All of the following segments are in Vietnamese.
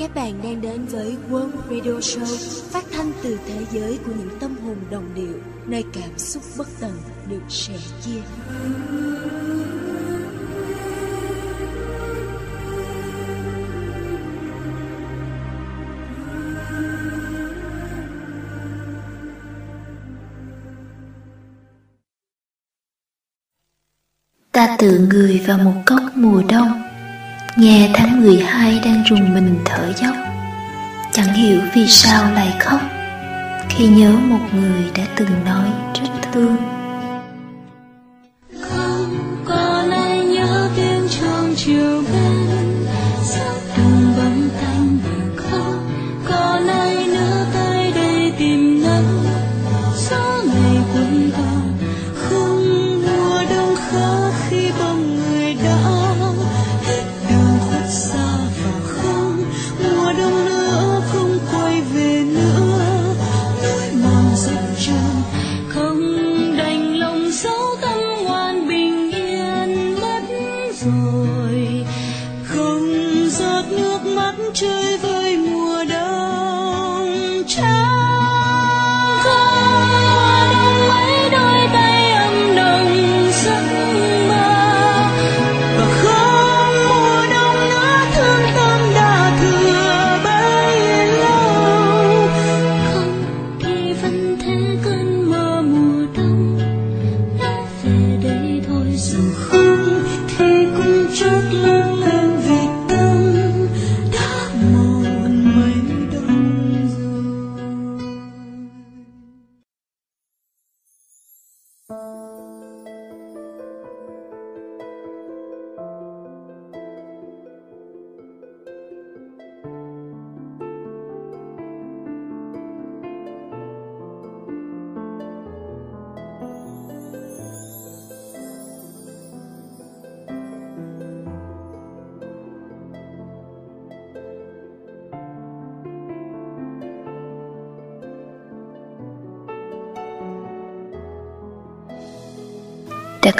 Các bạn đang đến với World Radio Show phát thanh từ thế giới của những tâm hồn đồng điệu, nơi cảm xúc bất tận được sẻ chia. Ta tự người vào một cốc mùa đông Nghe tháng 12 đang rùng mình thở dốc. Chẳng hiểu vì sao lại khóc, Khi nhớ một người đã từng nói rất thương.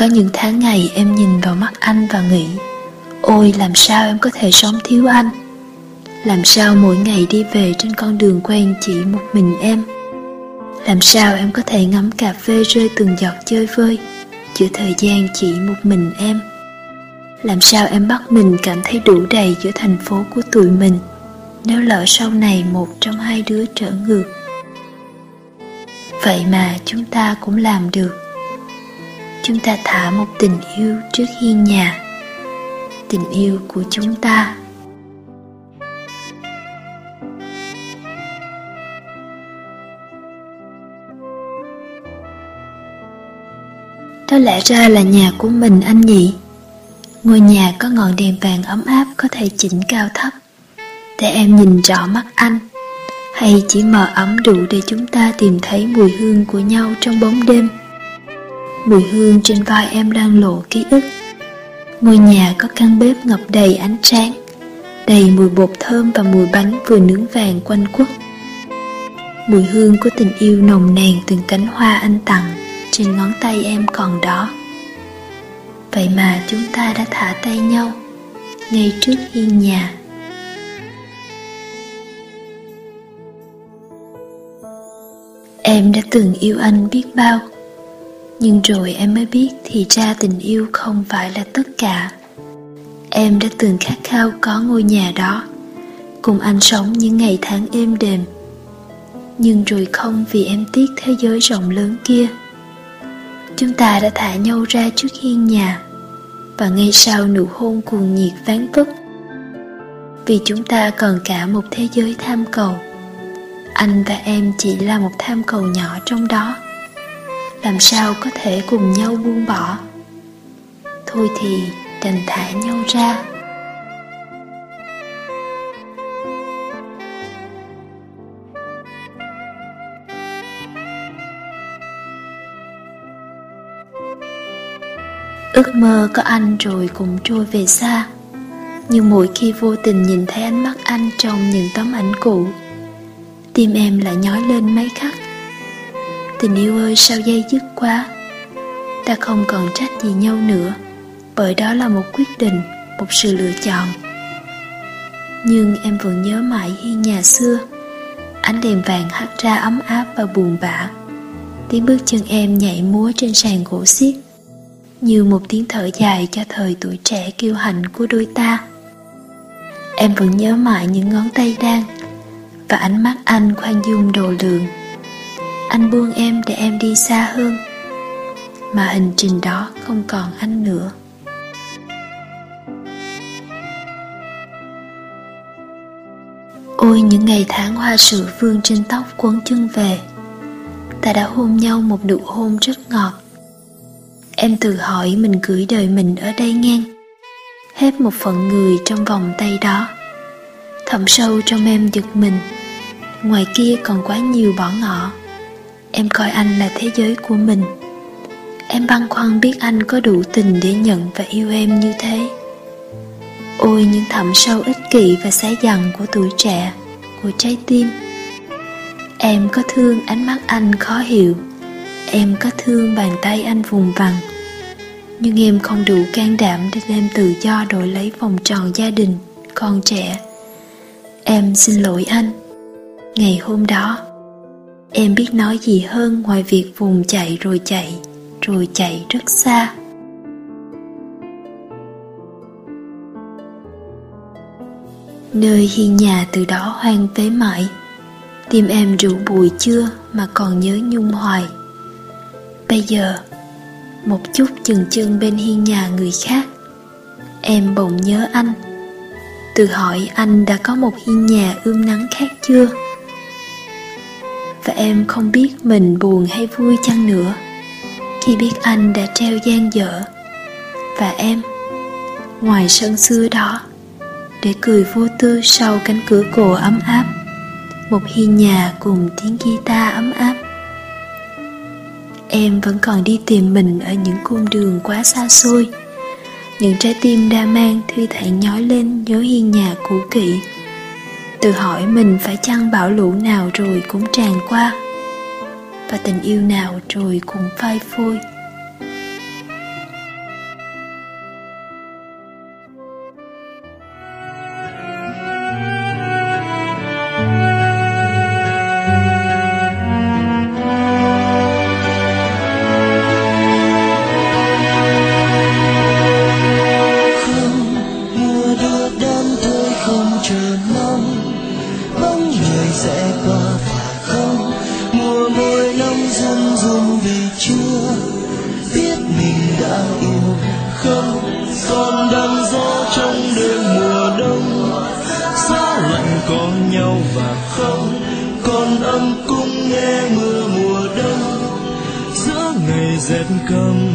Có những tháng ngày em nhìn vào mắt anh và nghĩ, Ôi, làm sao em có thể sống thiếu anh? Làm sao mỗi ngày đi về trên con đường quen chỉ một mình em? Làm sao em có thể ngắm cà phê rơi từng giọt chơi vơi, Giữa thời gian chỉ một mình em? Làm sao em bắt mình cảm thấy đủ đầy giữa thành phố của tụi mình, Nếu lỡ sau này một trong hai đứa trở ngược? Vậy mà chúng ta cũng làm được chúng ta thả một tình yêu trước hiên nhà. Tình yêu của chúng ta. Đó lẽ ra là nhà của mình anh nhỉ? Ngôi nhà có ngọn đèn vàng ấm áp có thể chỉnh cao thấp, để em nhìn rõ mắt anh. Hay chỉ mờ ấm đủ để chúng ta tìm thấy mùi hương của nhau trong bóng đêm mùi hương trên vai em đang lộ ký ức. Ngôi nhà có căn bếp ngập đầy ánh sáng, đầy mùi bột thơm và mùi bánh vừa nướng vàng quanh quất. Mùi hương của tình yêu nồng nàn từng cánh hoa anh tặng trên ngón tay em còn đó vậy mà chúng ta đã thả tay nhau ngay trước hiên nhà. Em đã từng yêu anh biết bao nhưng rồi em mới biết thì ra tình yêu không phải là tất cả. Em đã từng khát khao có ngôi nhà đó. Cùng anh sống những ngày tháng êm đềm. Nhưng rồi không vì em tiếc thế giới rộng lớn kia. Chúng ta đã thả nhau ra trước hiên nhà. Và ngay sau nụ hôn cuồng nhiệt ván vất vì chúng ta còn cả một thế giới tham cầu. Anh và em chỉ là một tham cầu nhỏ trong đó làm sao có thể cùng nhau buông bỏ? Thôi thì đành thả nhau ra. Ước mơ có anh rồi cũng trôi về xa. Nhưng mỗi khi vô tình nhìn thấy ánh mắt anh trong những tấm ảnh cũ, tim em lại nhói lên mấy khắc tình yêu ơi, sao dây dứt quá? Ta không còn trách gì nhau nữa, bởi đó là một quyết định, một sự lựa chọn. Nhưng em vẫn nhớ mãi hiên nhà xưa, Ánh đèn vàng hắt ra ấm áp và buồn bã. Tiếng bước chân em nhảy múa trên sàn gỗ xiết, Như một tiếng thở dài cho thời tuổi trẻ kiêu hãnh của đôi ta. Em vẫn nhớ mãi những ngón tay đang Và ánh mắt anh khoan dung đồ lượng. Anh buông em để em đi xa hơn. Mà hành trình đó không còn anh nữa. Ôi, những ngày tháng hoa sữa vương trên tóc quấn chân về, Ta đã hôn nhau một nụ hôn rất ngọt. Em tự hỏi mình gửi đời mình ở đây ngang, Hết một phận người trong vòng tay đó. Thầm sâu trong em giật mình, Ngoài kia còn quá nhiều bỏ ngỏ. Em coi anh là thế giới của mình. Em băn khoăn biết anh có đủ tình để nhận và yêu em như thế. Ôi những thẳm sâu ích kỷ và xé dằn của tuổi trẻ, của trái tim. Em có thương ánh mắt anh khó hiểu. Em có thương bàn tay anh vùng vằng. Nhưng em không đủ can đảm để em tự do đổi lấy vòng tròn gia đình, con trẻ. Em xin lỗi anh. Ngày hôm đó Em biết nói gì hơn ngoài việc vùng chạy rồi chạy Rồi chạy rất xa. Nơi hiên nhà từ đó hoang phế mãi. Tim em rủ bùi chưa mà còn nhớ nhung hoài. Bây giờ, Một chút chừng chân bên hiên nhà người khác. Em bỗng nhớ anh. Tự hỏi anh đã có một hiên nhà ươm nắng khác chưa? Và em không biết mình buồn hay vui chăng nữa. Khi biết anh đã treo gian dở, Và em, Ngoài sân xưa đó, để cười vô tư sau cánh cửa cổ ấm áp, một hiên nhà cùng tiếng guitar ấm áp. Em vẫn còn đi tìm mình ở những cung đường quá xa xôi. Những trái tim đa mang thi thoảng nhói lên nhớ hiên nhà cũ kỹ tự hỏi mình phải chăng bão lũ nào rồi cũng tràn qua, và tình yêu nào rồi cũng phai phôi. cầm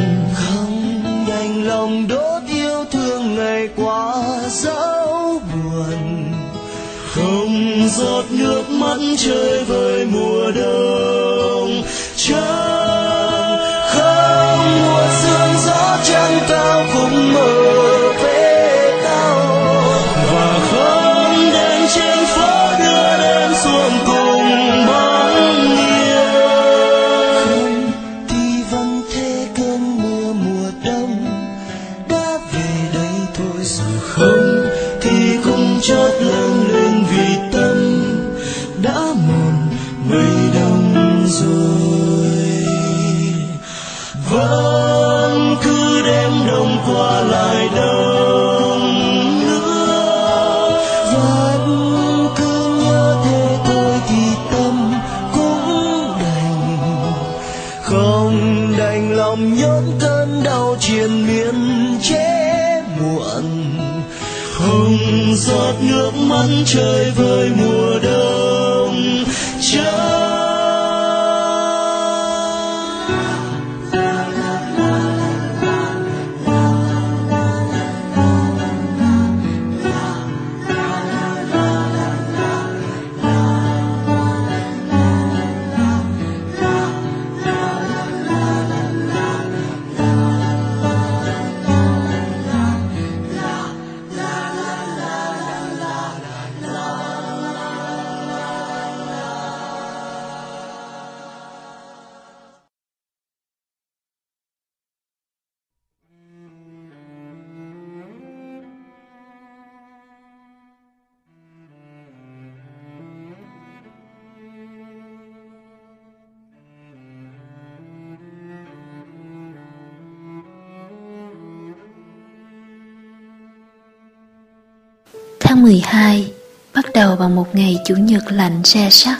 12 bắt đầu bằng một ngày chủ nhật lạnh xe sắt.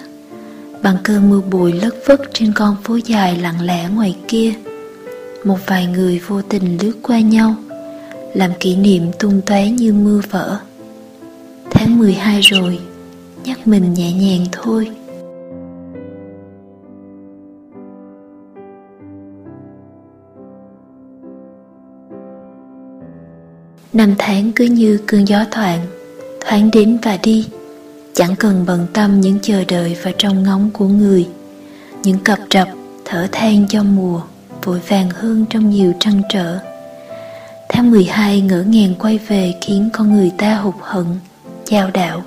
Bằng cơn mưa bụi lất phất trên con phố dài lặng lẽ ngoài kia. Một vài người vô tình lướt qua nhau, làm kỷ niệm tung tóe như mưa vỡ. Tháng 12 rồi, nhắc mình nhẹ nhàng thôi. Năm tháng cứ như cơn gió thoảng thoáng đến và đi. Chẳng cần bận tâm những chờ đợi và trông ngóng của người. Những cập rập thở than cho mùa, vội vàng hơn trong nhiều trăn trở. Tháng 12 ngỡ ngàng quay về khiến con người ta hụt hận chao đảo.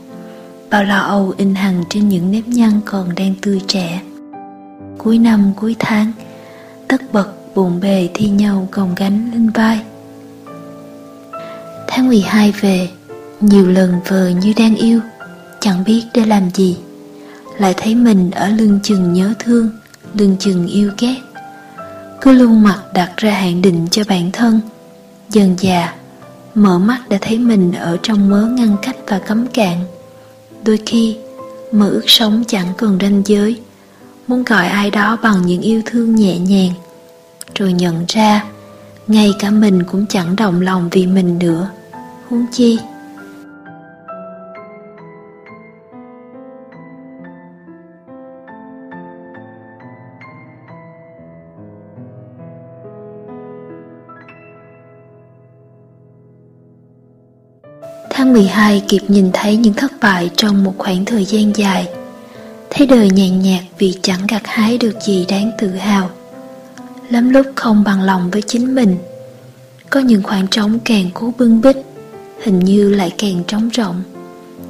Bao lo âu in hằn trên những nếp nhăn còn đang tươi trẻ. Cuối năm, cuối tháng, tất bật bồn bề thi nhau gồng gánh lên vai. Tháng 12 về nhiều lần vờ như đang yêu, chẳng biết để làm gì. Lại thấy mình ở lưng chừng nhớ thương, lưng chừng yêu ghét. Cứ luôn mặt đặt ra hạn định cho bản thân. Dần già mở mắt đã thấy mình ở trong mớ ngăn cách và cấm cạn đôi khi, mơ ước sống chẳng còn ranh giới. Muốn gọi ai đó bằng những yêu thương nhẹ nhàng. Rồi nhận ra, ngay cả mình cũng chẳng động lòng vì mình nữa. Huống chi Tháng 12 kịp nhìn thấy những thất bại trong một khoảng thời gian dài. Thấy đời nhàn nhạt vì chẳng gặt hái được gì đáng tự hào. Lắm lúc không bằng lòng với chính mình. Có những khoảng trống càng cố bưng bít, Hình như lại càng trống rộng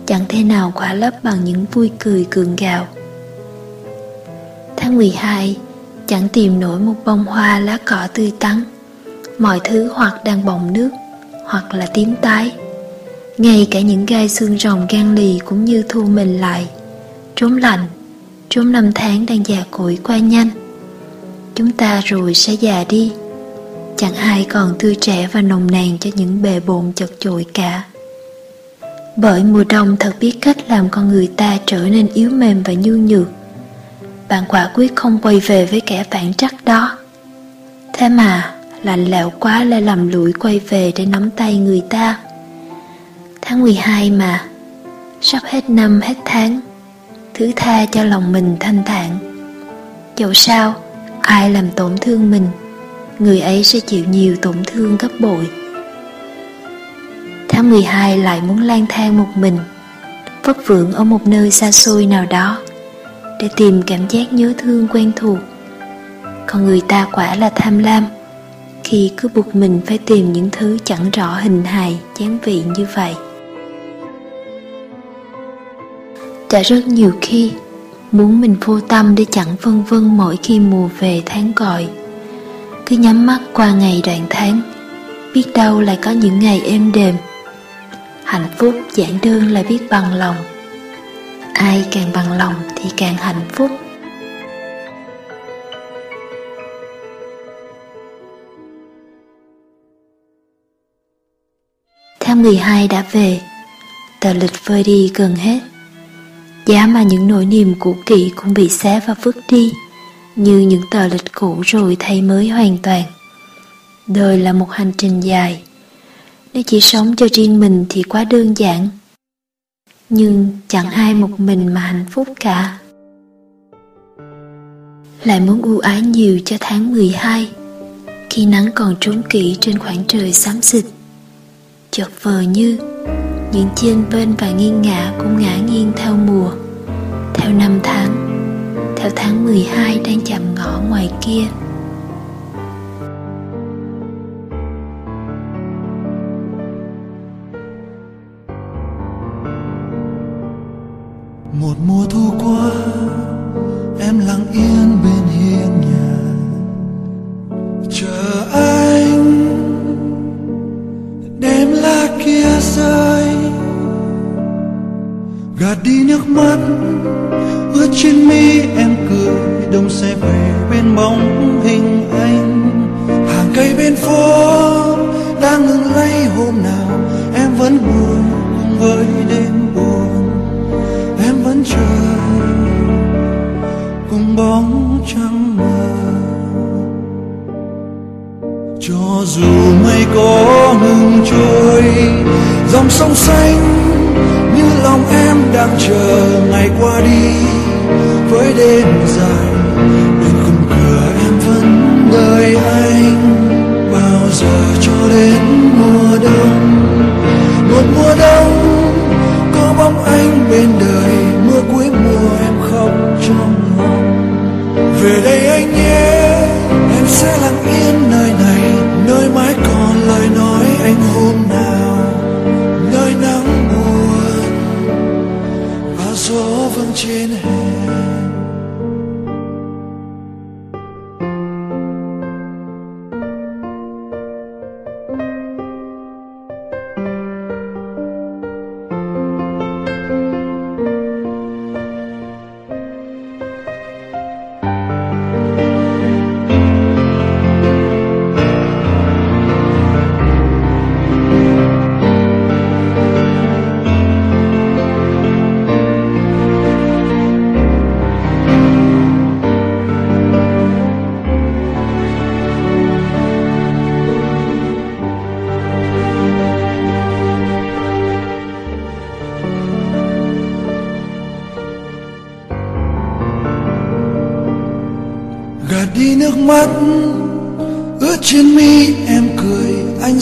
Chẳng thể nào khỏa lấp bằng những vui cười cường gạo. Tháng 12 Chẳng tìm nổi một bông hoa lá cỏ tươi tắn. Mọi thứ hoặc đang bồng nước, Hoặc là tím tái ngay cả những gai xương rồng gan lì cũng như thu mình lại. Trốn lạnh, trốn năm tháng đang già cỗi qua nhanh. Chúng ta rồi sẽ già đi. Chẳng ai còn tươi trẻ và nồng nàn cho những bề bộn chật chội cả. Bởi mùa đông thật biết cách làm con người ta trở nên yếu mềm và nhu nhược. Bạn quả quyết không quay về với kẻ phản trắc đó. Thế mà, lạnh lẽo quá lại lầm lũi quay về để nắm tay người ta. Tháng 12 mà. Sắp hết năm hết tháng Thứ tha cho lòng mình thanh thản. Dẫu sao Ai làm tổn thương mình Người ấy sẽ chịu nhiều tổn thương gấp bội. Tháng 12 lại muốn lang thang một mình Vất vưởng ở một nơi xa xôi nào đó Để tìm cảm giác nhớ thương quen thuộc. Còn người ta quả là tham lam Khi cứ buộc mình phải tìm những thứ chẳng rõ hình hài, chán vị như vậy. Đã rất nhiều khi, muốn mình vô tâm để chẳng vân vân mỗi khi mùa về tháng gọi. Cứ nhắm mắt qua ngày đoạn tháng, biết đâu lại có những ngày êm đềm. Hạnh phúc giản đơn là biết bằng lòng. Ai càng bằng lòng thì càng hạnh phúc. Tháng 12 đã về, Tờ lịch vơi đi gần hết. Giá mà những nỗi niềm cũ kỹ cũng bị xé và vứt đi, Như những tờ lịch cũ rồi thay mới hoàn toàn. Đời là một hành trình dài. Nếu chỉ sống cho riêng mình thì quá đơn giản. Nhưng chẳng ai một mình mà hạnh phúc cả. Lại muốn ưu ái nhiều cho tháng 12 Khi nắng còn trốn kỹ trên khoảng trời xám xịt, Chợt vờ như những trên bên và nghiêng ngả cũng ngã nghiêng theo mùa. Theo năm tháng, theo tháng 12 đang chạm ngõ ngoài kia.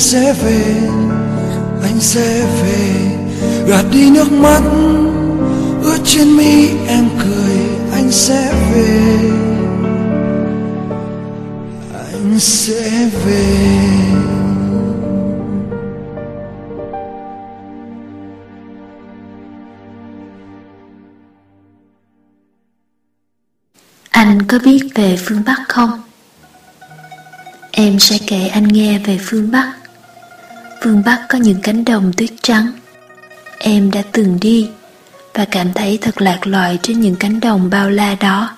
Sẽ về, anh sẽ về gạt đi nước mắt, ướt trên mi em cười, anh sẽ về anh sẽ về Anh có biết về phương Bắc không? Em sẽ kể anh nghe về phương Bắc. Phương Bắc có những cánh đồng tuyết trắng. Em đã từng đi và cảm thấy thật lạc loài trên những cánh đồng bao la đó.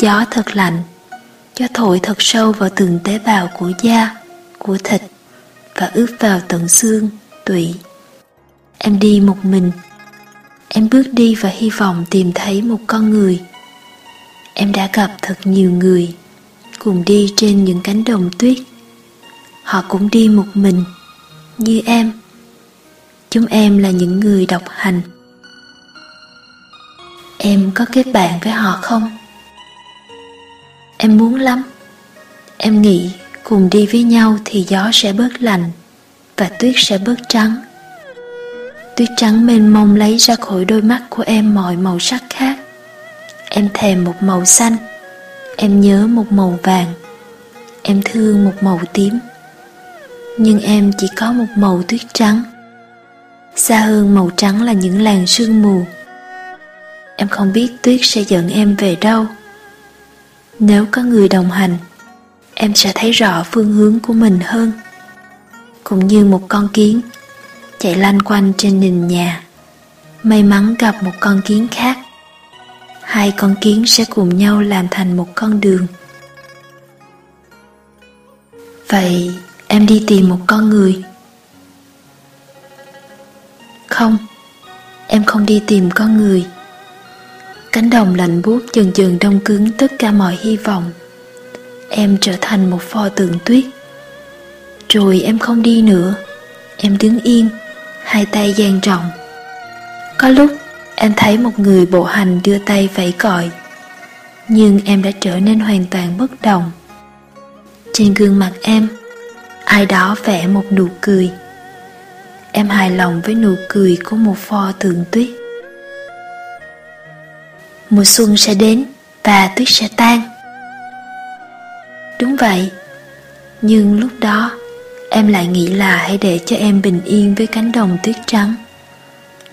Gió thật lạnh, gió thổi thật sâu vào từng tế bào của da, của thịt và ướp vào tận xương, tụy. Em đi một mình. Em bước đi và hy vọng tìm thấy một con người em đã gặp thật nhiều người cùng đi trên những cánh đồng tuyết họ cũng đi một mình như em, chúng em là những người độc hành. Em có kết bạn với họ không? Em muốn lắm. Em nghĩ cùng đi với nhau thì gió sẽ bớt lạnh và tuyết sẽ bớt trắng. Tuyết trắng mênh mông lấy ra khỏi đôi mắt của em mọi màu sắc khác. Em thèm một màu xanh. Em nhớ một màu vàng. Em thương một màu tím nhưng em chỉ có một màu tuyết trắng. Xa hơn màu trắng là những làn sương mù. Em không biết tuyết sẽ dẫn em về đâu. Nếu có người đồng hành, em sẽ thấy rõ phương hướng của mình hơn. Cũng như một con kiến chạy lanh quanh trên nền nhà. May mắn gặp một con kiến khác. Hai con kiến sẽ cùng nhau làm thành một con đường. Vậy em đi tìm một con người. Không, em không đi tìm con người. Cánh đồng lạnh buốt dần dần đông cứng tất cả mọi hy vọng. Em trở thành một pho tượng tuyết. Rồi em không đi nữa. Em đứng yên, hai tay dang rộng. Có lúc, Em thấy một người bộ hành đưa tay vẫy gọi. Nhưng em đã trở nên hoàn toàn bất động. Trên gương mặt em Ai đó vẽ một nụ cười. Em hài lòng với nụ cười của một pho tượng tuyết. Mùa xuân sẽ đến và tuyết sẽ tan. Đúng vậy, Nhưng lúc đó, Em lại nghĩ là hãy để cho em bình yên với cánh đồng tuyết trắng.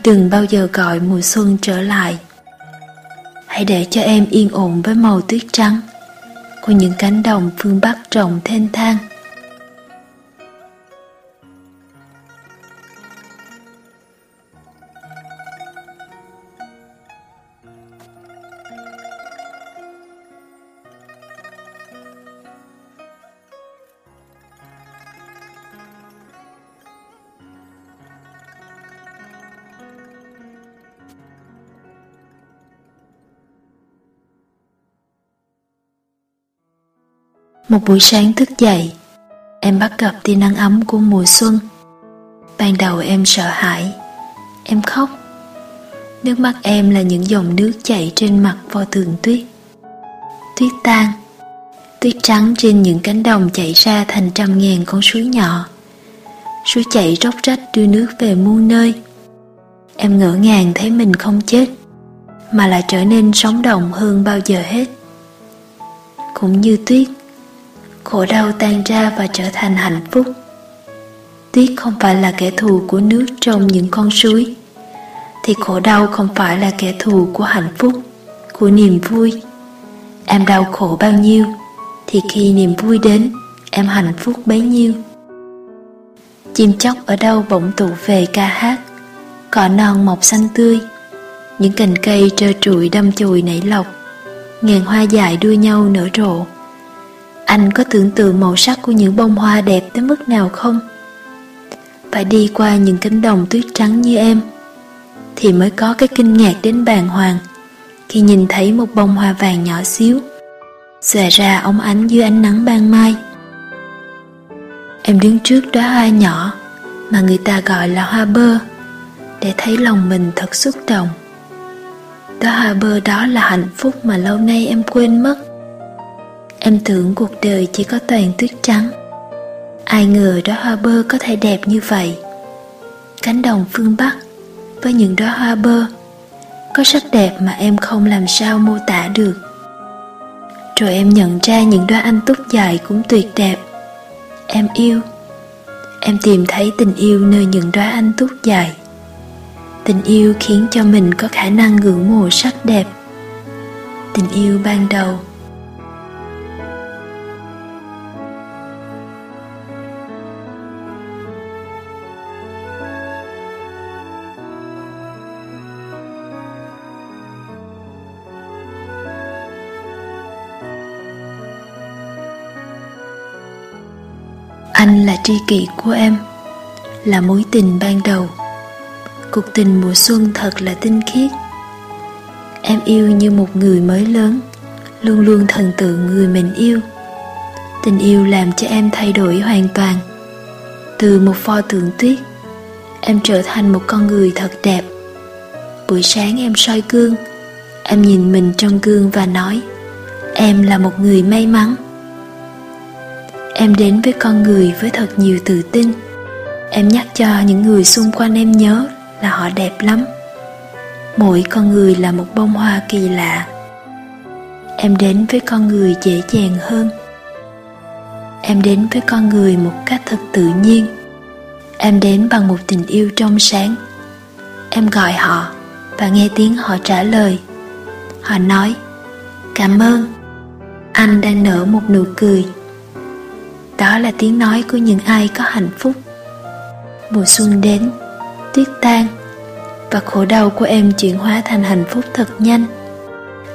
Đừng bao giờ gọi mùa xuân trở lại. Hãy để cho em yên ổn với màu tuyết trắng của những cánh đồng phương bắc rộng thênh thang. Một buổi sáng thức dậy, Em bắt gặp tia nắng ấm của mùa xuân. Ban đầu em sợ hãi Em khóc. Nước mắt em là những dòng nước chảy trên mặt vào tường tuyết. Tuyết tan Tuyết trắng trên những cánh đồng chảy ra thành trăm ngàn con suối nhỏ. Suối chảy róc rách đưa nước về muôn nơi. Em ngỡ ngàng thấy mình không chết Mà lại trở nên sống động hơn bao giờ hết. Cũng như tuyết Khổ đau tan ra và trở thành hạnh phúc. Tuyết không phải là kẻ thù của nước trong những con suối, Thì khổ đau không phải là kẻ thù của hạnh phúc, Của niềm vui. Em đau khổ bao nhiêu, Thì khi niềm vui đến, Em hạnh phúc bấy nhiêu. Chim chóc ở đâu bỗng tụ về ca hát, Cỏ non mọc xanh tươi. Những cành cây trơ trụi đâm chồi nảy lọc, Ngàn hoa dài đua nhau nở rộ. Anh có tưởng tượng màu sắc của những bông hoa đẹp tới mức nào không? Phải đi qua những cánh đồng tuyết trắng như em, Thì mới có cái kinh ngạc đến bàng hoàng Khi nhìn thấy một bông hoa vàng nhỏ xíu. Xòe ra ống ánh dưới ánh nắng ban mai. Em đứng trước đóa hoa nhỏ Mà người ta gọi là hoa bơ Để thấy lòng mình thật xúc động. Đóa hoa bơ đó là hạnh phúc mà lâu nay em quên mất. Em tưởng cuộc đời chỉ có toàn tuyết trắng. Ai ngờ đóa hoa bơ có thể đẹp như vậy. Cánh đồng phương Bắc Với những đóa hoa bơ Có sắc đẹp mà em không làm sao mô tả được. Rồi em nhận ra những đóa anh túc dài cũng tuyệt đẹp. Em yêu. Em tìm thấy tình yêu nơi những đóa anh túc dài. Tình yêu khiến cho mình có khả năng ngưỡng mộ sắc đẹp. Tình yêu ban đầu Anh là tri kỷ của em, Là mối tình ban đầu. Cuộc tình mùa xuân thật là tinh khiết. Em yêu như một người mới lớn, Luôn luôn thần tượng người mình yêu. Tình yêu làm cho em thay đổi hoàn toàn. Từ một pho tượng tuyết, Em trở thành một con người thật đẹp. Buổi sáng em soi gương, Em nhìn mình trong gương và nói, Em là một người may mắn. Em đến với con người với thật nhiều tự tin. Em nhắc cho những người xung quanh em nhớ là họ đẹp lắm. Mỗi con người là một bông hoa kỳ lạ. Em đến với con người dễ dàng hơn. Em đến với con người một cách thật tự nhiên. Em đến bằng một tình yêu trong sáng. Em gọi họ và nghe tiếng họ trả lời. Họ nói, Cảm ơn. Anh đang nở một nụ cười đó là tiếng nói của những ai có hạnh phúc. Mùa xuân đến, tuyết tan, và khổ đau của em chuyển hóa thành hạnh phúc thật nhanh.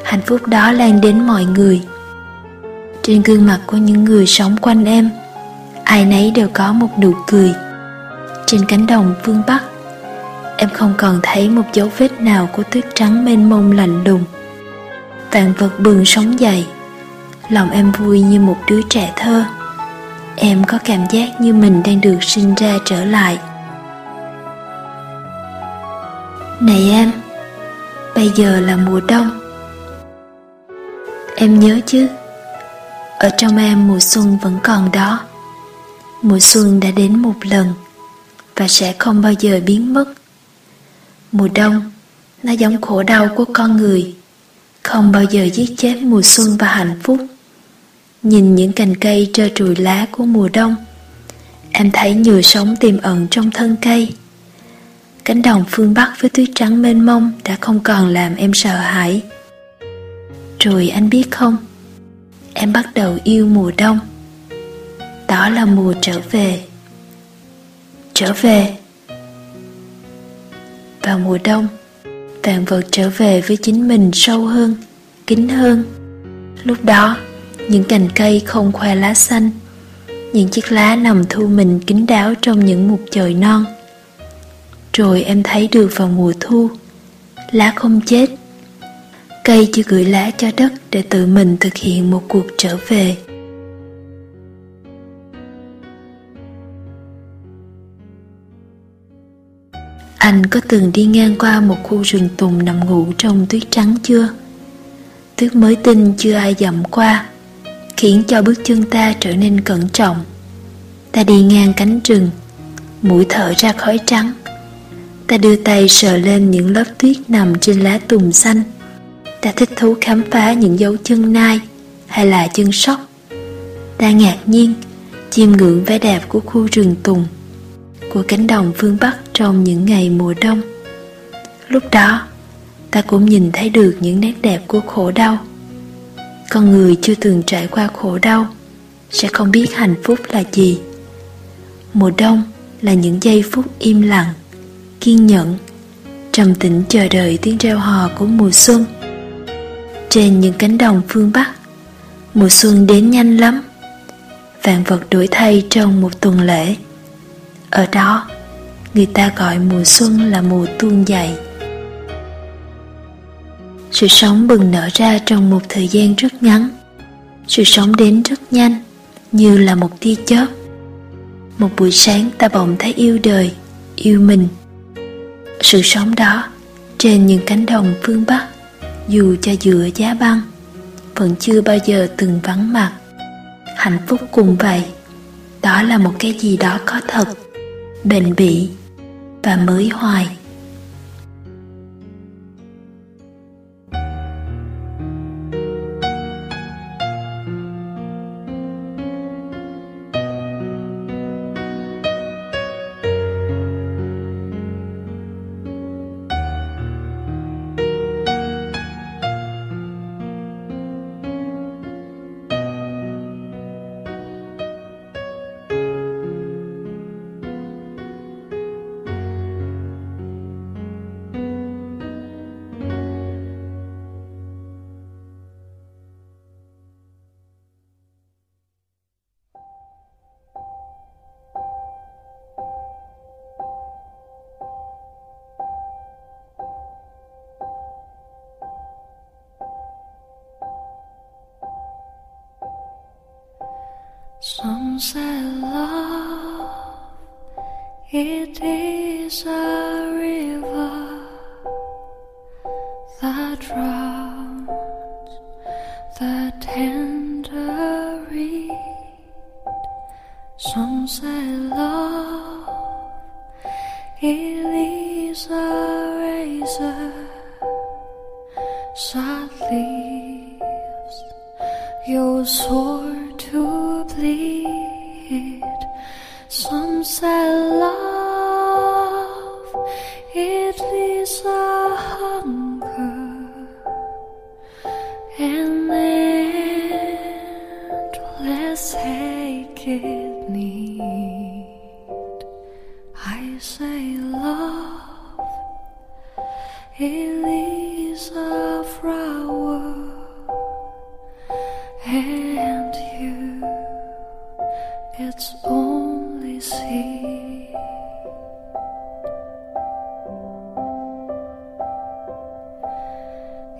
Hạnh phúc đó lan đến mọi người. Trên gương mặt của những người sống quanh em, ai nấy đều có một nụ cười. Trên cánh đồng phương bắc, em không còn thấy một dấu vết nào của tuyết trắng mênh mông lạnh lùng. Vạn vật bừng sống dậy, lòng em vui như một đứa trẻ thơ em có cảm giác như mình đang được sinh ra trở lại. Này em, bây giờ là mùa đông. Em nhớ chứ? Ở trong em mùa xuân vẫn còn đó. Mùa xuân đã đến một lần và sẽ không bao giờ biến mất. Mùa đông, nó giống khổ đau của con người. Không bao giờ giết chết mùa xuân và hạnh phúc. Nhìn những cành cây trơ trụi lá của mùa đông, Em thấy nhựa sống tiềm ẩn trong thân cây. Cánh đồng phương Bắc với tuyết trắng mênh mông đã không còn làm em sợ hãi. Rồi anh biết không? Em bắt đầu yêu mùa đông. Đó là mùa trở về. Trở về. Vào mùa đông, Vạn vật trở về với chính mình sâu hơn, Kín hơn. Lúc đó những cành cây không khoe lá xanh. Những chiếc lá nằm thu mình kín đáo trong những mục trời non. Rồi em thấy được vào mùa thu, lá không chết. Cây chưa gửi lá cho đất để tự mình thực hiện một cuộc trở về. Anh có từng đi ngang qua một khu rừng tùng nằm ngủ trong tuyết trắng chưa? Tuyết mới tinh chưa ai dặm qua. Khiến cho bước chân ta trở nên cẩn trọng. Ta đi ngang cánh rừng, Mũi thở ra khói trắng. Ta đưa tay sờ lên những lớp tuyết nằm trên lá tùng xanh. Ta thích thú khám phá những dấu chân nai Hay là chân sóc. Ta ngạc nhiên Chiêm ngưỡng vẻ đẹp của khu rừng tùng, Của cánh đồng phương Bắc trong những ngày mùa đông. Lúc đó, Ta cũng nhìn thấy được những nét đẹp của khổ đau. Con người chưa từng trải qua khổ đau, Sẽ không biết hạnh phúc là gì. Mùa đông là những giây phút im lặng, kiên nhẫn, trầm tĩnh chờ đợi tiếng reo hò của mùa xuân. Trên những cánh đồng phương bắc, mùa xuân đến nhanh lắm. Vạn vật đổi thay trong một tuần lễ. Ở đó, người ta gọi mùa xuân là mùa tuôn dậy sự sống bừng nở ra trong một thời gian rất ngắn. Sự sống đến rất nhanh, như là một tia chớp. Một buổi sáng ta bỗng thấy yêu đời, yêu mình. Sự sống đó, trên những cánh đồng phương Bắc, dù cho giữa giá băng, vẫn chưa bao giờ từng vắng mặt. Hạnh phúc cùng vậy, đó là một cái gì đó có thật, bền bỉ và mới hoài. once I love, it is I.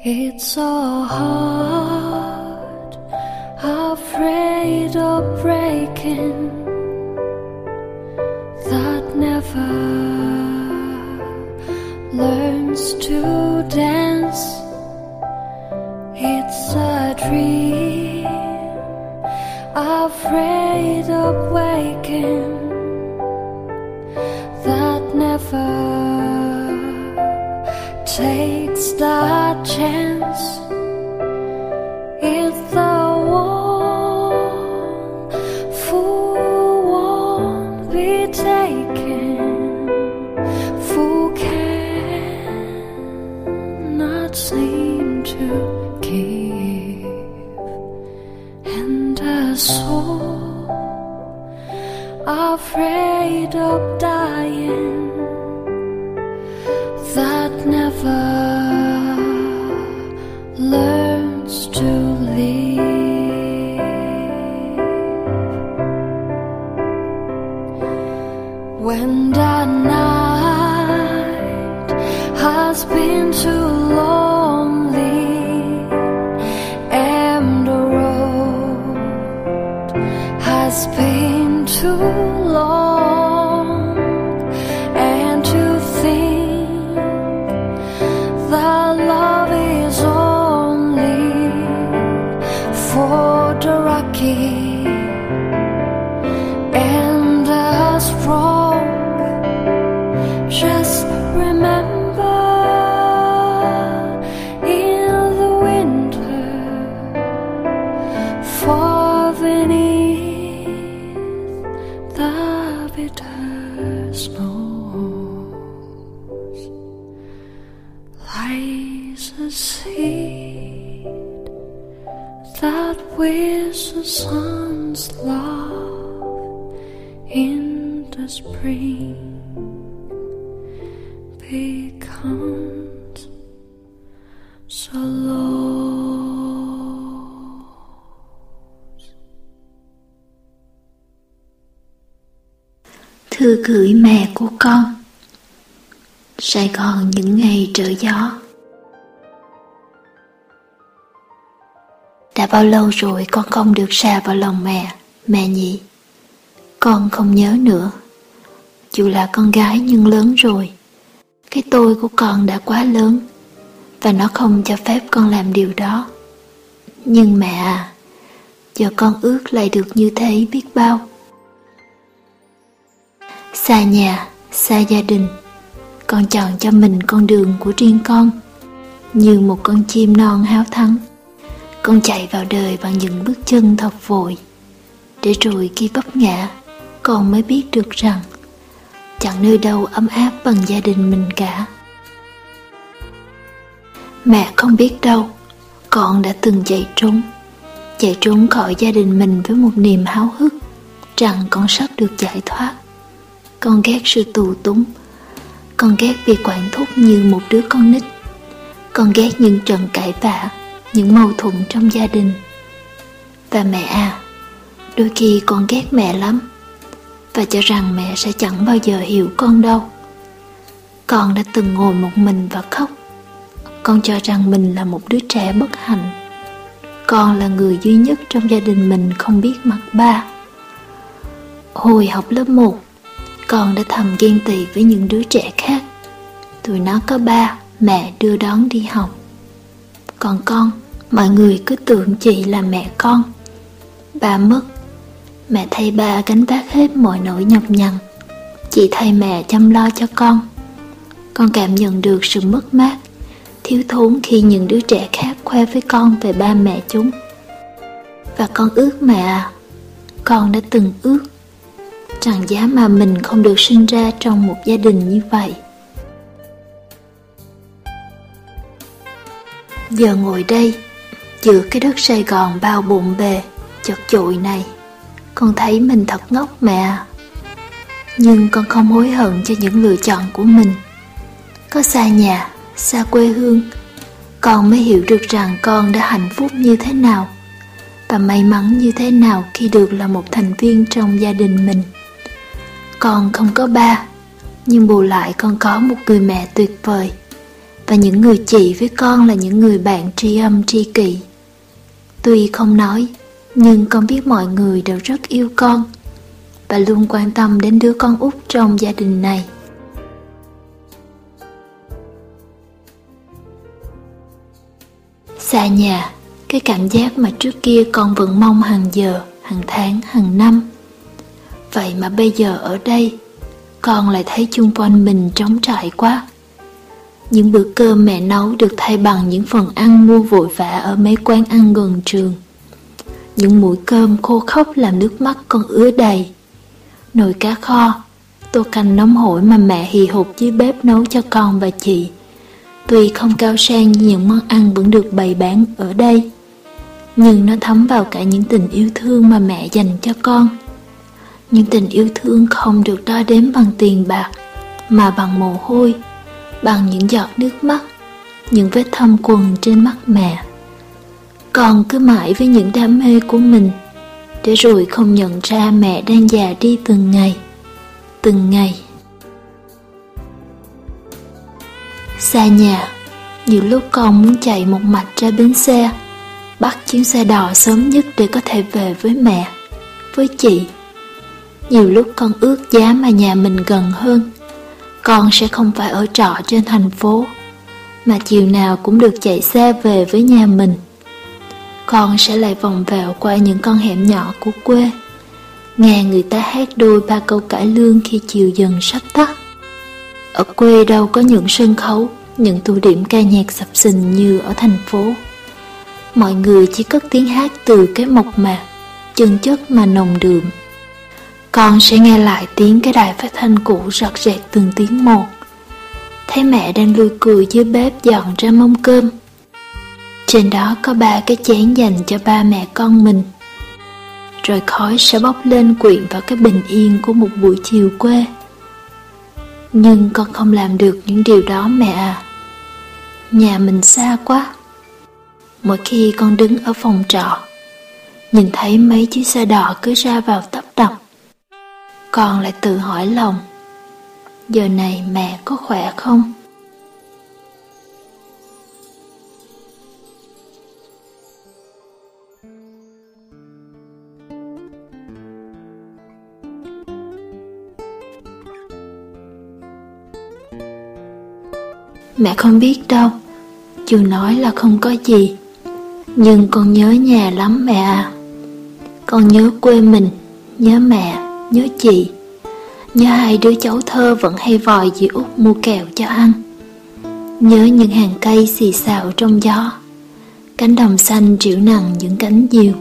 It's so hard, afraid of breaking, road to Rocky. Con Sài Gòn những ngày trở gió Đã bao lâu rồi con không được xa vào lòng mẹ, mẹ nhỉ? Con không nhớ nữa. Dù là con gái nhưng lớn rồi. Cái tôi của con đã quá lớn và nó không cho phép con làm điều đó. Nhưng mẹ à, giờ con ước lại được như thế biết bao. Xa nhà, xa gia đình, con chọn cho mình con đường của riêng con, như một con chim non háo thắng. Con chạy vào đời bằng những bước chân thật vội để rồi khi vấp ngã con mới biết được rằng chẳng nơi đâu ấm áp bằng gia đình mình cả. Mẹ không biết đâu con đã từng chạy trốn chạy trốn khỏi gia đình mình với một niềm háo hức rằng con sắp được giải thoát con ghét sự tù túng. Con ghét bị quản thúc như một đứa con nít. Con ghét những trận cãi vã, những mâu thuẫn trong gia đình. Và mẹ à đôi khi con ghét mẹ lắm. Và cho rằng mẹ sẽ chẳng bao giờ hiểu con đâu. Con đã từng ngồi một mình và khóc. Con cho rằng mình là một đứa trẻ bất hạnh. Con là người duy nhất trong gia đình mình không biết mặt ba. Hồi học lớp 1 con đã thầm ghen tị với những đứa trẻ khác. Tụi nó có ba, mẹ đưa đón đi học. Còn con, mọi người cứ tưởng chị là mẹ con. Ba mất. Mẹ thay ba gánh vác hết mọi nỗi nhọc nhằn. Chị thay mẹ chăm lo cho con. Con cảm nhận được sự mất mát, thiếu thốn khi những đứa trẻ khác khoe với con về ba mẹ chúng. Và con ước mẹ à. Con đã từng ước rằng giá mà mình không được sinh ra trong một gia đình như vậy. Giờ ngồi đây, giữa cái đất sài gòn bao bộn bề, chật chội này, con thấy mình thật ngốc mẹ. Nhưng con không hối hận cho những lựa chọn của mình. Có xa nhà, xa quê hương, con mới hiểu được rằng con đã hạnh phúc như thế nào và may mắn như thế nào khi được là một thành viên trong gia đình mình con không có ba, nhưng bù lại con có một người mẹ tuyệt vời. Và những người chị với con là những người bạn tri âm, tri kỷ. Tuy không nói, nhưng con biết mọi người đều rất yêu con và luôn quan tâm đến đứa con út trong gia đình này. Xa nhà, cái cảm giác mà trước kia con vẫn mong hàng giờ, hàng tháng, hàng năm vậy mà bây giờ ở đây con lại thấy chung quanh mình trống trải quá những bữa cơm mẹ nấu được thay bằng những phần ăn mua vội vã ở mấy quán ăn gần trường. Những mũi cơm khô khốc làm nước mắt con ứa đầy. Nồi cá kho, tô canh nóng hổi mà mẹ hì hục dưới bếp nấu cho con và chị. Tuy không cao sang như những món ăn vẫn được bày bán ở đây, nhưng nó thấm vào cả những tình yêu thương mà mẹ dành cho con. Những tình yêu thương không được đo đếm bằng tiền bạc, mà bằng mồ hôi, bằng những giọt nước mắt những vết thâm quần trên mắt mẹ. Con cứ mãi với những đam mê của mình để rồi không nhận ra mẹ đang già đi từng ngày từng ngày. Xa nhà nhiều lúc con muốn chạy một mạch ra bến xe bắt chuyến xe đò sớm nhất để có thể về với mẹ với chị nhiều lúc con ước giá mà nhà mình gần hơn. Con sẽ không phải ở trọ trên thành phố, mà chiều nào cũng được chạy xe về với nhà mình. Con sẽ lại vòng vèo qua những con hẻm nhỏ của quê. Nghe người ta hát đôi ba câu cải lương khi chiều dần sắp tắt. Ở quê đâu có những sân khấu, những tụ điểm ca nhạc sập sình như ở thành phố. Mọi người chỉ cất tiếng hát từ cái mộc mạc, chân chất mà nồng đượm con sẽ nghe lại tiếng cái đài phát thanh cũ rọt rẹt từng tiếng một. Thấy mẹ đang lui cười dưới bếp dọn ra mâm cơm. Trên đó có ba cái chén dành cho ba mẹ con mình. Rồi khói sẽ bốc lên quyện vào cái bình yên của một buổi chiều quê. Nhưng con không làm được những điều đó mẹ à. Nhà mình xa quá. Mỗi khi con đứng ở phòng trọ, nhìn thấy mấy chiếc xe đỏ cứ ra vào tấp đập con lại tự hỏi lòng, giờ này mẹ có khỏe không? Mẹ không biết đâu, chưa nói là không có gì, nhưng con nhớ nhà lắm mẹ à. Con nhớ quê mình, nhớ mẹ nhớ chị. Nhớ hai đứa cháu thơ vẫn hay vòi dì út mua kẹo cho ăn. Nhớ những hàng cây xì xào trong gió. Cánh đồng xanh triệu nặng những cánh diều.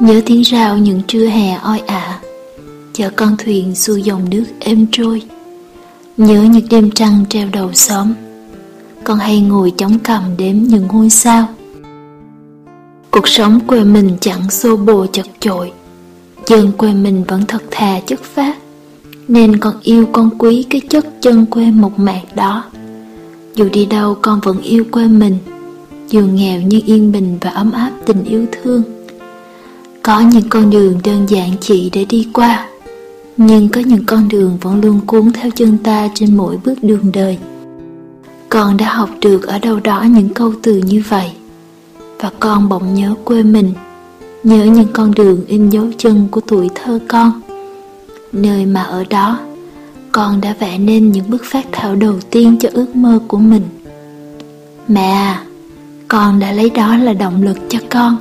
Nhớ tiếng rào những trưa hè oi ả. Chở con thuyền xuôi dòng nước êm trôi. Nhớ những đêm trăng treo đầu xóm. Con hay ngồi chống cằm đếm những ngôi sao. Cuộc sống quê mình chẳng xô bồ chật chội. Dân quê mình vẫn thật thà chất phát Nên con yêu con quý cái chất chân quê mộc mạc đó. Dù đi đâu con vẫn yêu quê mình, Dù nghèo nhưng yên bình và ấm áp tình yêu thương. Có những con đường đơn giản chỉ để đi qua, Nhưng có những con đường vẫn luôn cuốn theo chân ta trên mỗi bước đường đời. Con đã học được ở đâu đó những câu từ như vậy, Và con bỗng nhớ quê mình nhớ những con đường in dấu chân của tuổi thơ con. Nơi mà ở đó, con đã vẽ nên những bức phát thảo đầu tiên cho ước mơ của mình. Mẹ à con đã lấy đó là động lực cho con.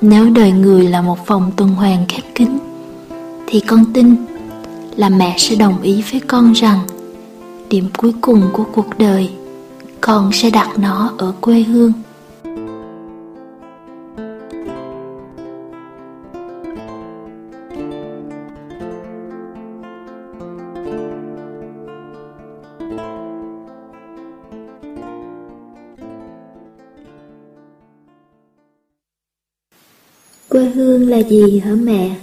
Nếu đời người là một vòng tuần hoàn khép kín, thì con tin là mẹ sẽ đồng ý với con rằng điểm cuối cùng của cuộc đời, con sẽ đặt nó ở quê hương. Quê hương là gì hả mẹ?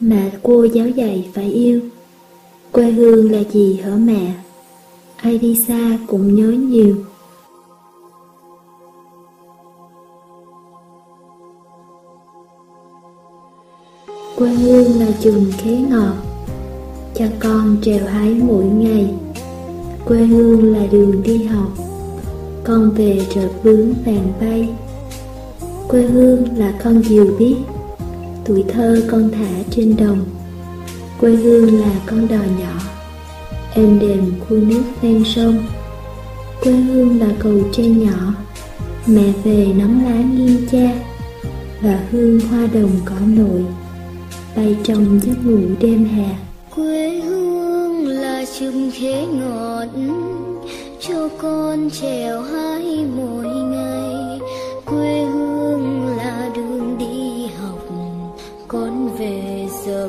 Mà cô giáo dạy phải yêu. Quê hương là gì hả mẹ? Ai đi xa cũng nhớ nhiều. Quê hương là chùm khế ngọt Cho con trèo hái mỗi ngày Quê hương là đường đi học Con về chợt bướm vàng bay quê hương là con diều biết, tuổi thơ con thả trên đồng. Quê hương là con đò nhỏ, êm đềm khu nước ven sông. Quê hương là cầu tre nhỏ, mẹ về nắm lá nghiêng cha, và hương hoa đồng cỏ nội bay trong giấc ngủ đêm hè. Quê hương là chùm khế ngọt, cho con trèo hái mỗi ngày quê về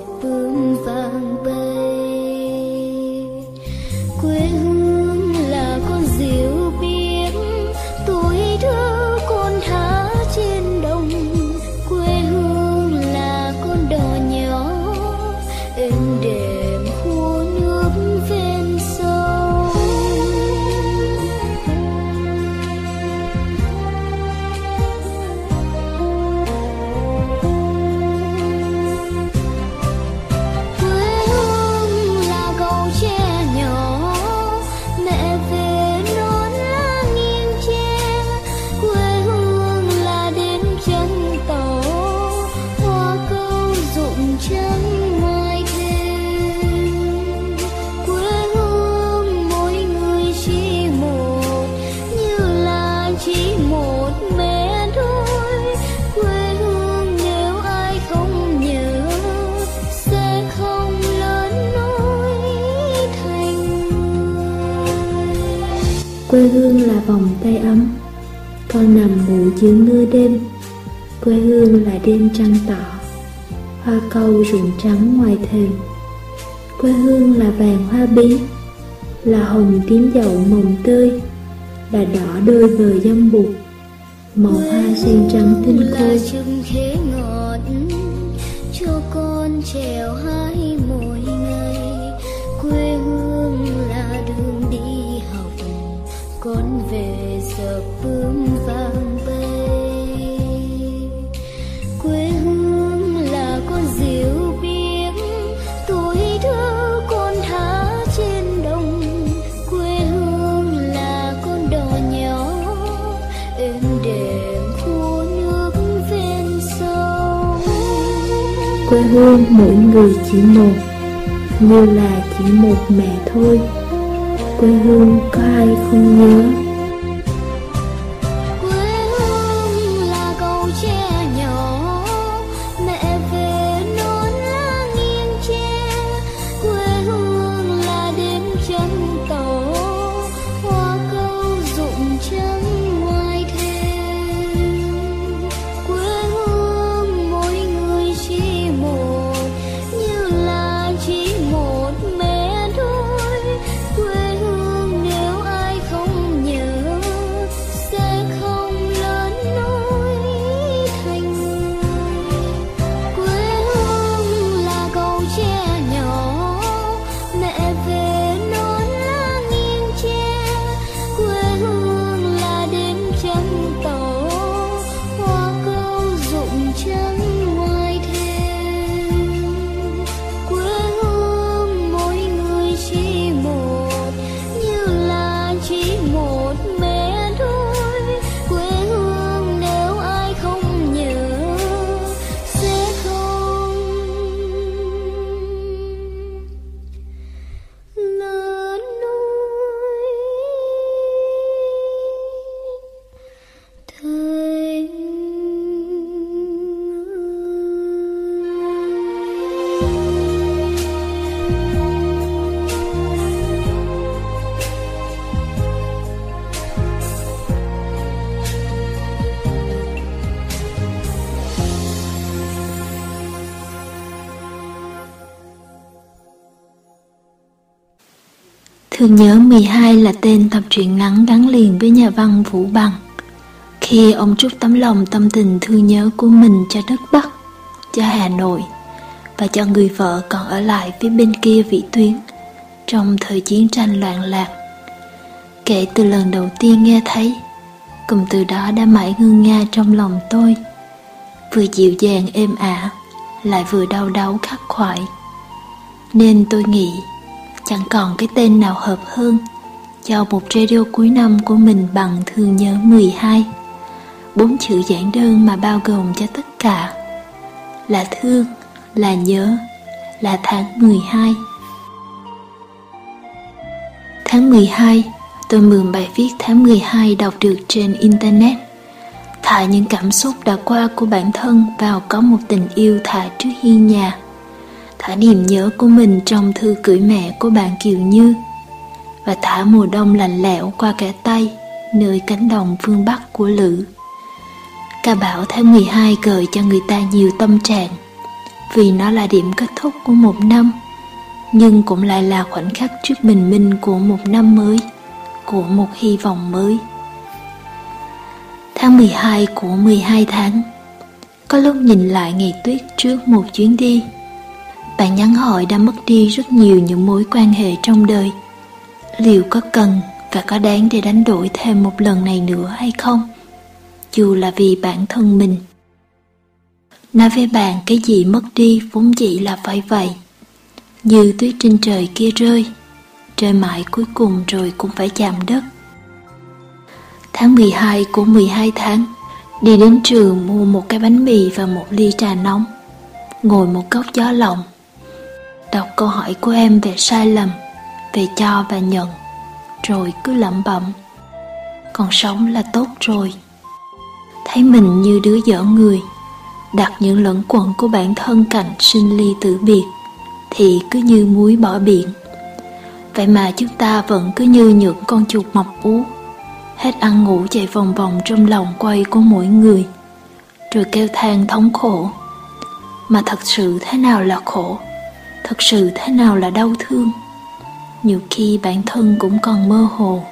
Quê hương là vòng tay ấm. Con nằm ngủ dưới mưa đêm. Quê hương là đêm trăng tỏ. Hoa câu rụng trắng ngoài thềm. Quê hương là vàng hoa bí. Là hồng tím dậu mồng tươi là đỏ đôi bờ dâm bụt màu hoa sen trắng tinh khôi. Cho con trèo hoa hương mỗi người chỉ một. Như là chỉ một mẹ thôi. Quê hương có ai không nhớ? Thương nhớ 12 là tên tập truyện ngắn gắn liền với nhà văn Vũ Bằng. Khi ông trút tấm lòng tâm tình thương nhớ của mình cho đất Bắc, cho Hà Nội và cho người vợ còn ở lại phía bên kia vĩ tuyến trong thời chiến tranh loạn lạc. Kể từ lần đầu tiên nghe thấy, cùng từ đó đã mãi ngưng nga trong lòng tôi, vừa dịu dàng êm ả, lại vừa đau đớn khắc khoải. Nên tôi nghĩ chẳng còn cái tên nào hợp hơn cho một radio cuối năm của mình bằng thương nhớ 12. Bốn chữ giản đơn mà bao gồm cho tất cả là thương, là nhớ, là tháng 12. Tháng 12, tôi mượn bài viết tháng 12 đọc được trên Internet. Thả những cảm xúc đã qua của bản thân vào có một tình yêu thả trước hiên nhà thả niềm nhớ của mình trong thư gửi mẹ của bạn Kiều Như và thả mùa đông lạnh lẽo qua cả tay nơi cánh đồng phương Bắc của Lữ. Ca bảo tháng 12 gợi cho người ta nhiều tâm trạng vì nó là điểm kết thúc của một năm nhưng cũng lại là khoảnh khắc trước bình minh của một năm mới, của một hy vọng mới. Tháng 12 của 12 tháng Có lúc nhìn lại ngày tuyết trước một chuyến đi bạn nhắn hỏi đã mất đi rất nhiều những mối quan hệ trong đời. Liệu có cần và có đáng để đánh đổi thêm một lần này nữa hay không? Dù là vì bản thân mình. Nói với bạn, cái gì mất đi vốn dĩ là phải vậy. Như tuyết trên trời kia rơi rơi mãi cuối cùng rồi cũng phải chạm đất. Tháng 12 của 12 tháng, đi đến trường mua một cái bánh mì và một ly trà nóng. Ngồi một góc gió lộng đọc câu hỏi của em về sai lầm, về cho và nhận, rồi cứ lẩm bẩm. Còn sống là tốt rồi. Thấy mình như đứa dở người, đặt những lẫn quẩn của bản thân cạnh sinh ly tử biệt, thì cứ như muối bỏ biển. Vậy mà chúng ta vẫn cứ như những con chuột mọc ú, hết ăn ngủ chạy vòng vòng trong lòng quay của mỗi người, rồi kêu than thống khổ. Mà thật sự thế nào là khổ? Thật sự thế nào là đau thương? Nhiều khi bản thân cũng còn mơ hồ.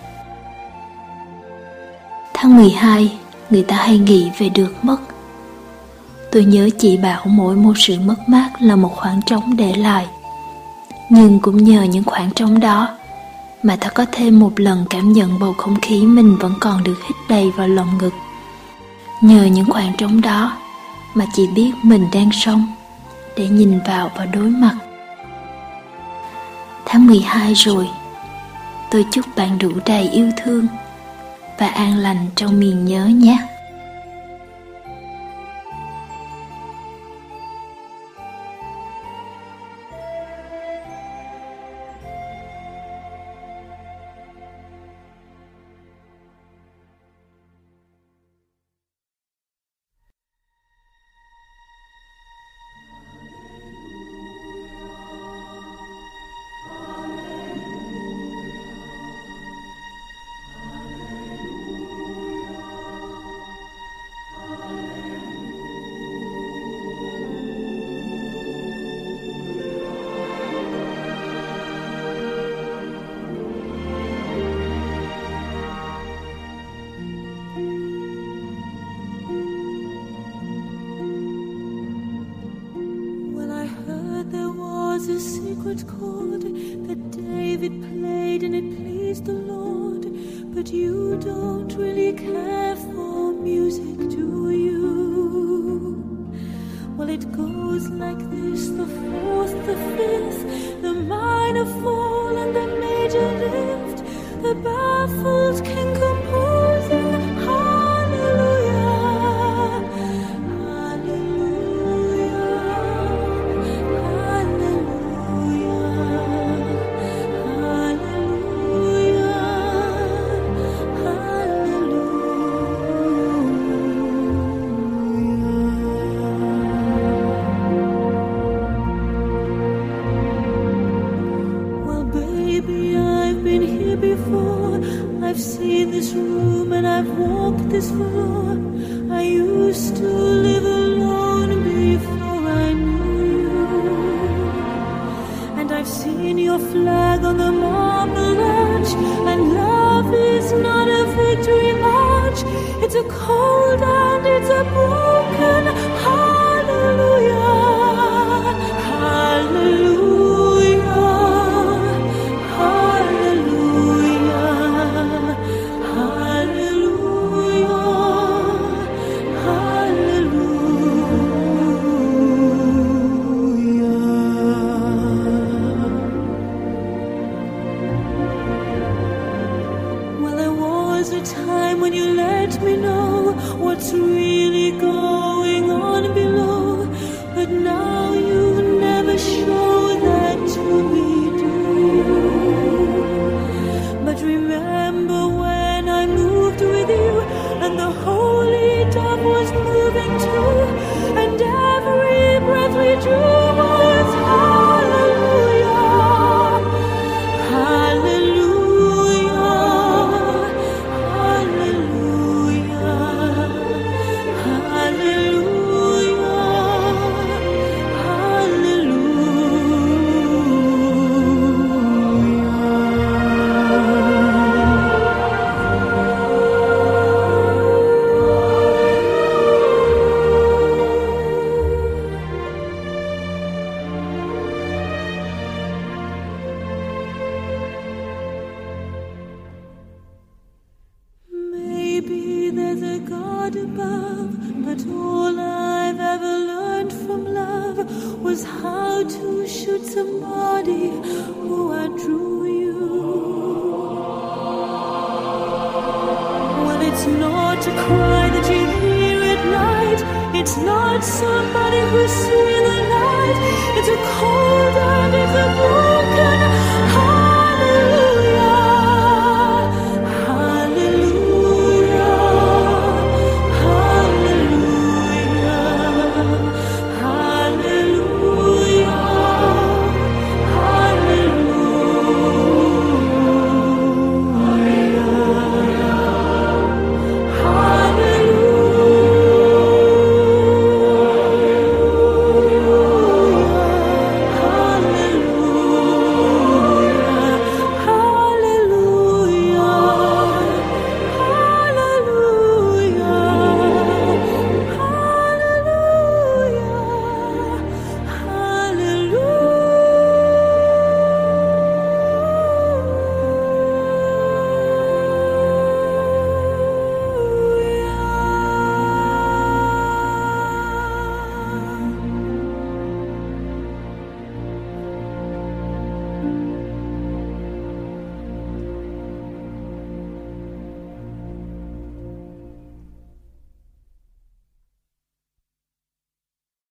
Tháng 12 người ta hay nghĩ về được mất. Tôi nhớ chị bảo mỗi một sự mất mát là một khoảng trống để lại. Nhưng cũng nhờ những khoảng trống đó mà ta có thêm một lần cảm nhận bầu không khí mình vẫn còn được hít đầy vào lồng ngực. Nhờ những khoảng trống đó mà chị biết mình đang sống để nhìn vào và đối mặt tháng 12 rồi. Tôi chúc bạn đủ đầy yêu thương và an lành trong miền nhớ nhé. Flag on the marble arch. And love is not a victory march, it's a cold and it's a broken Maybe there's a God above, but all I've ever learned from love was how to shoot somebody who outdrew you. Well, it's not a cry that you hear at night, it's not somebody who's seen the light, it's a cold and it's a broken hallelujah.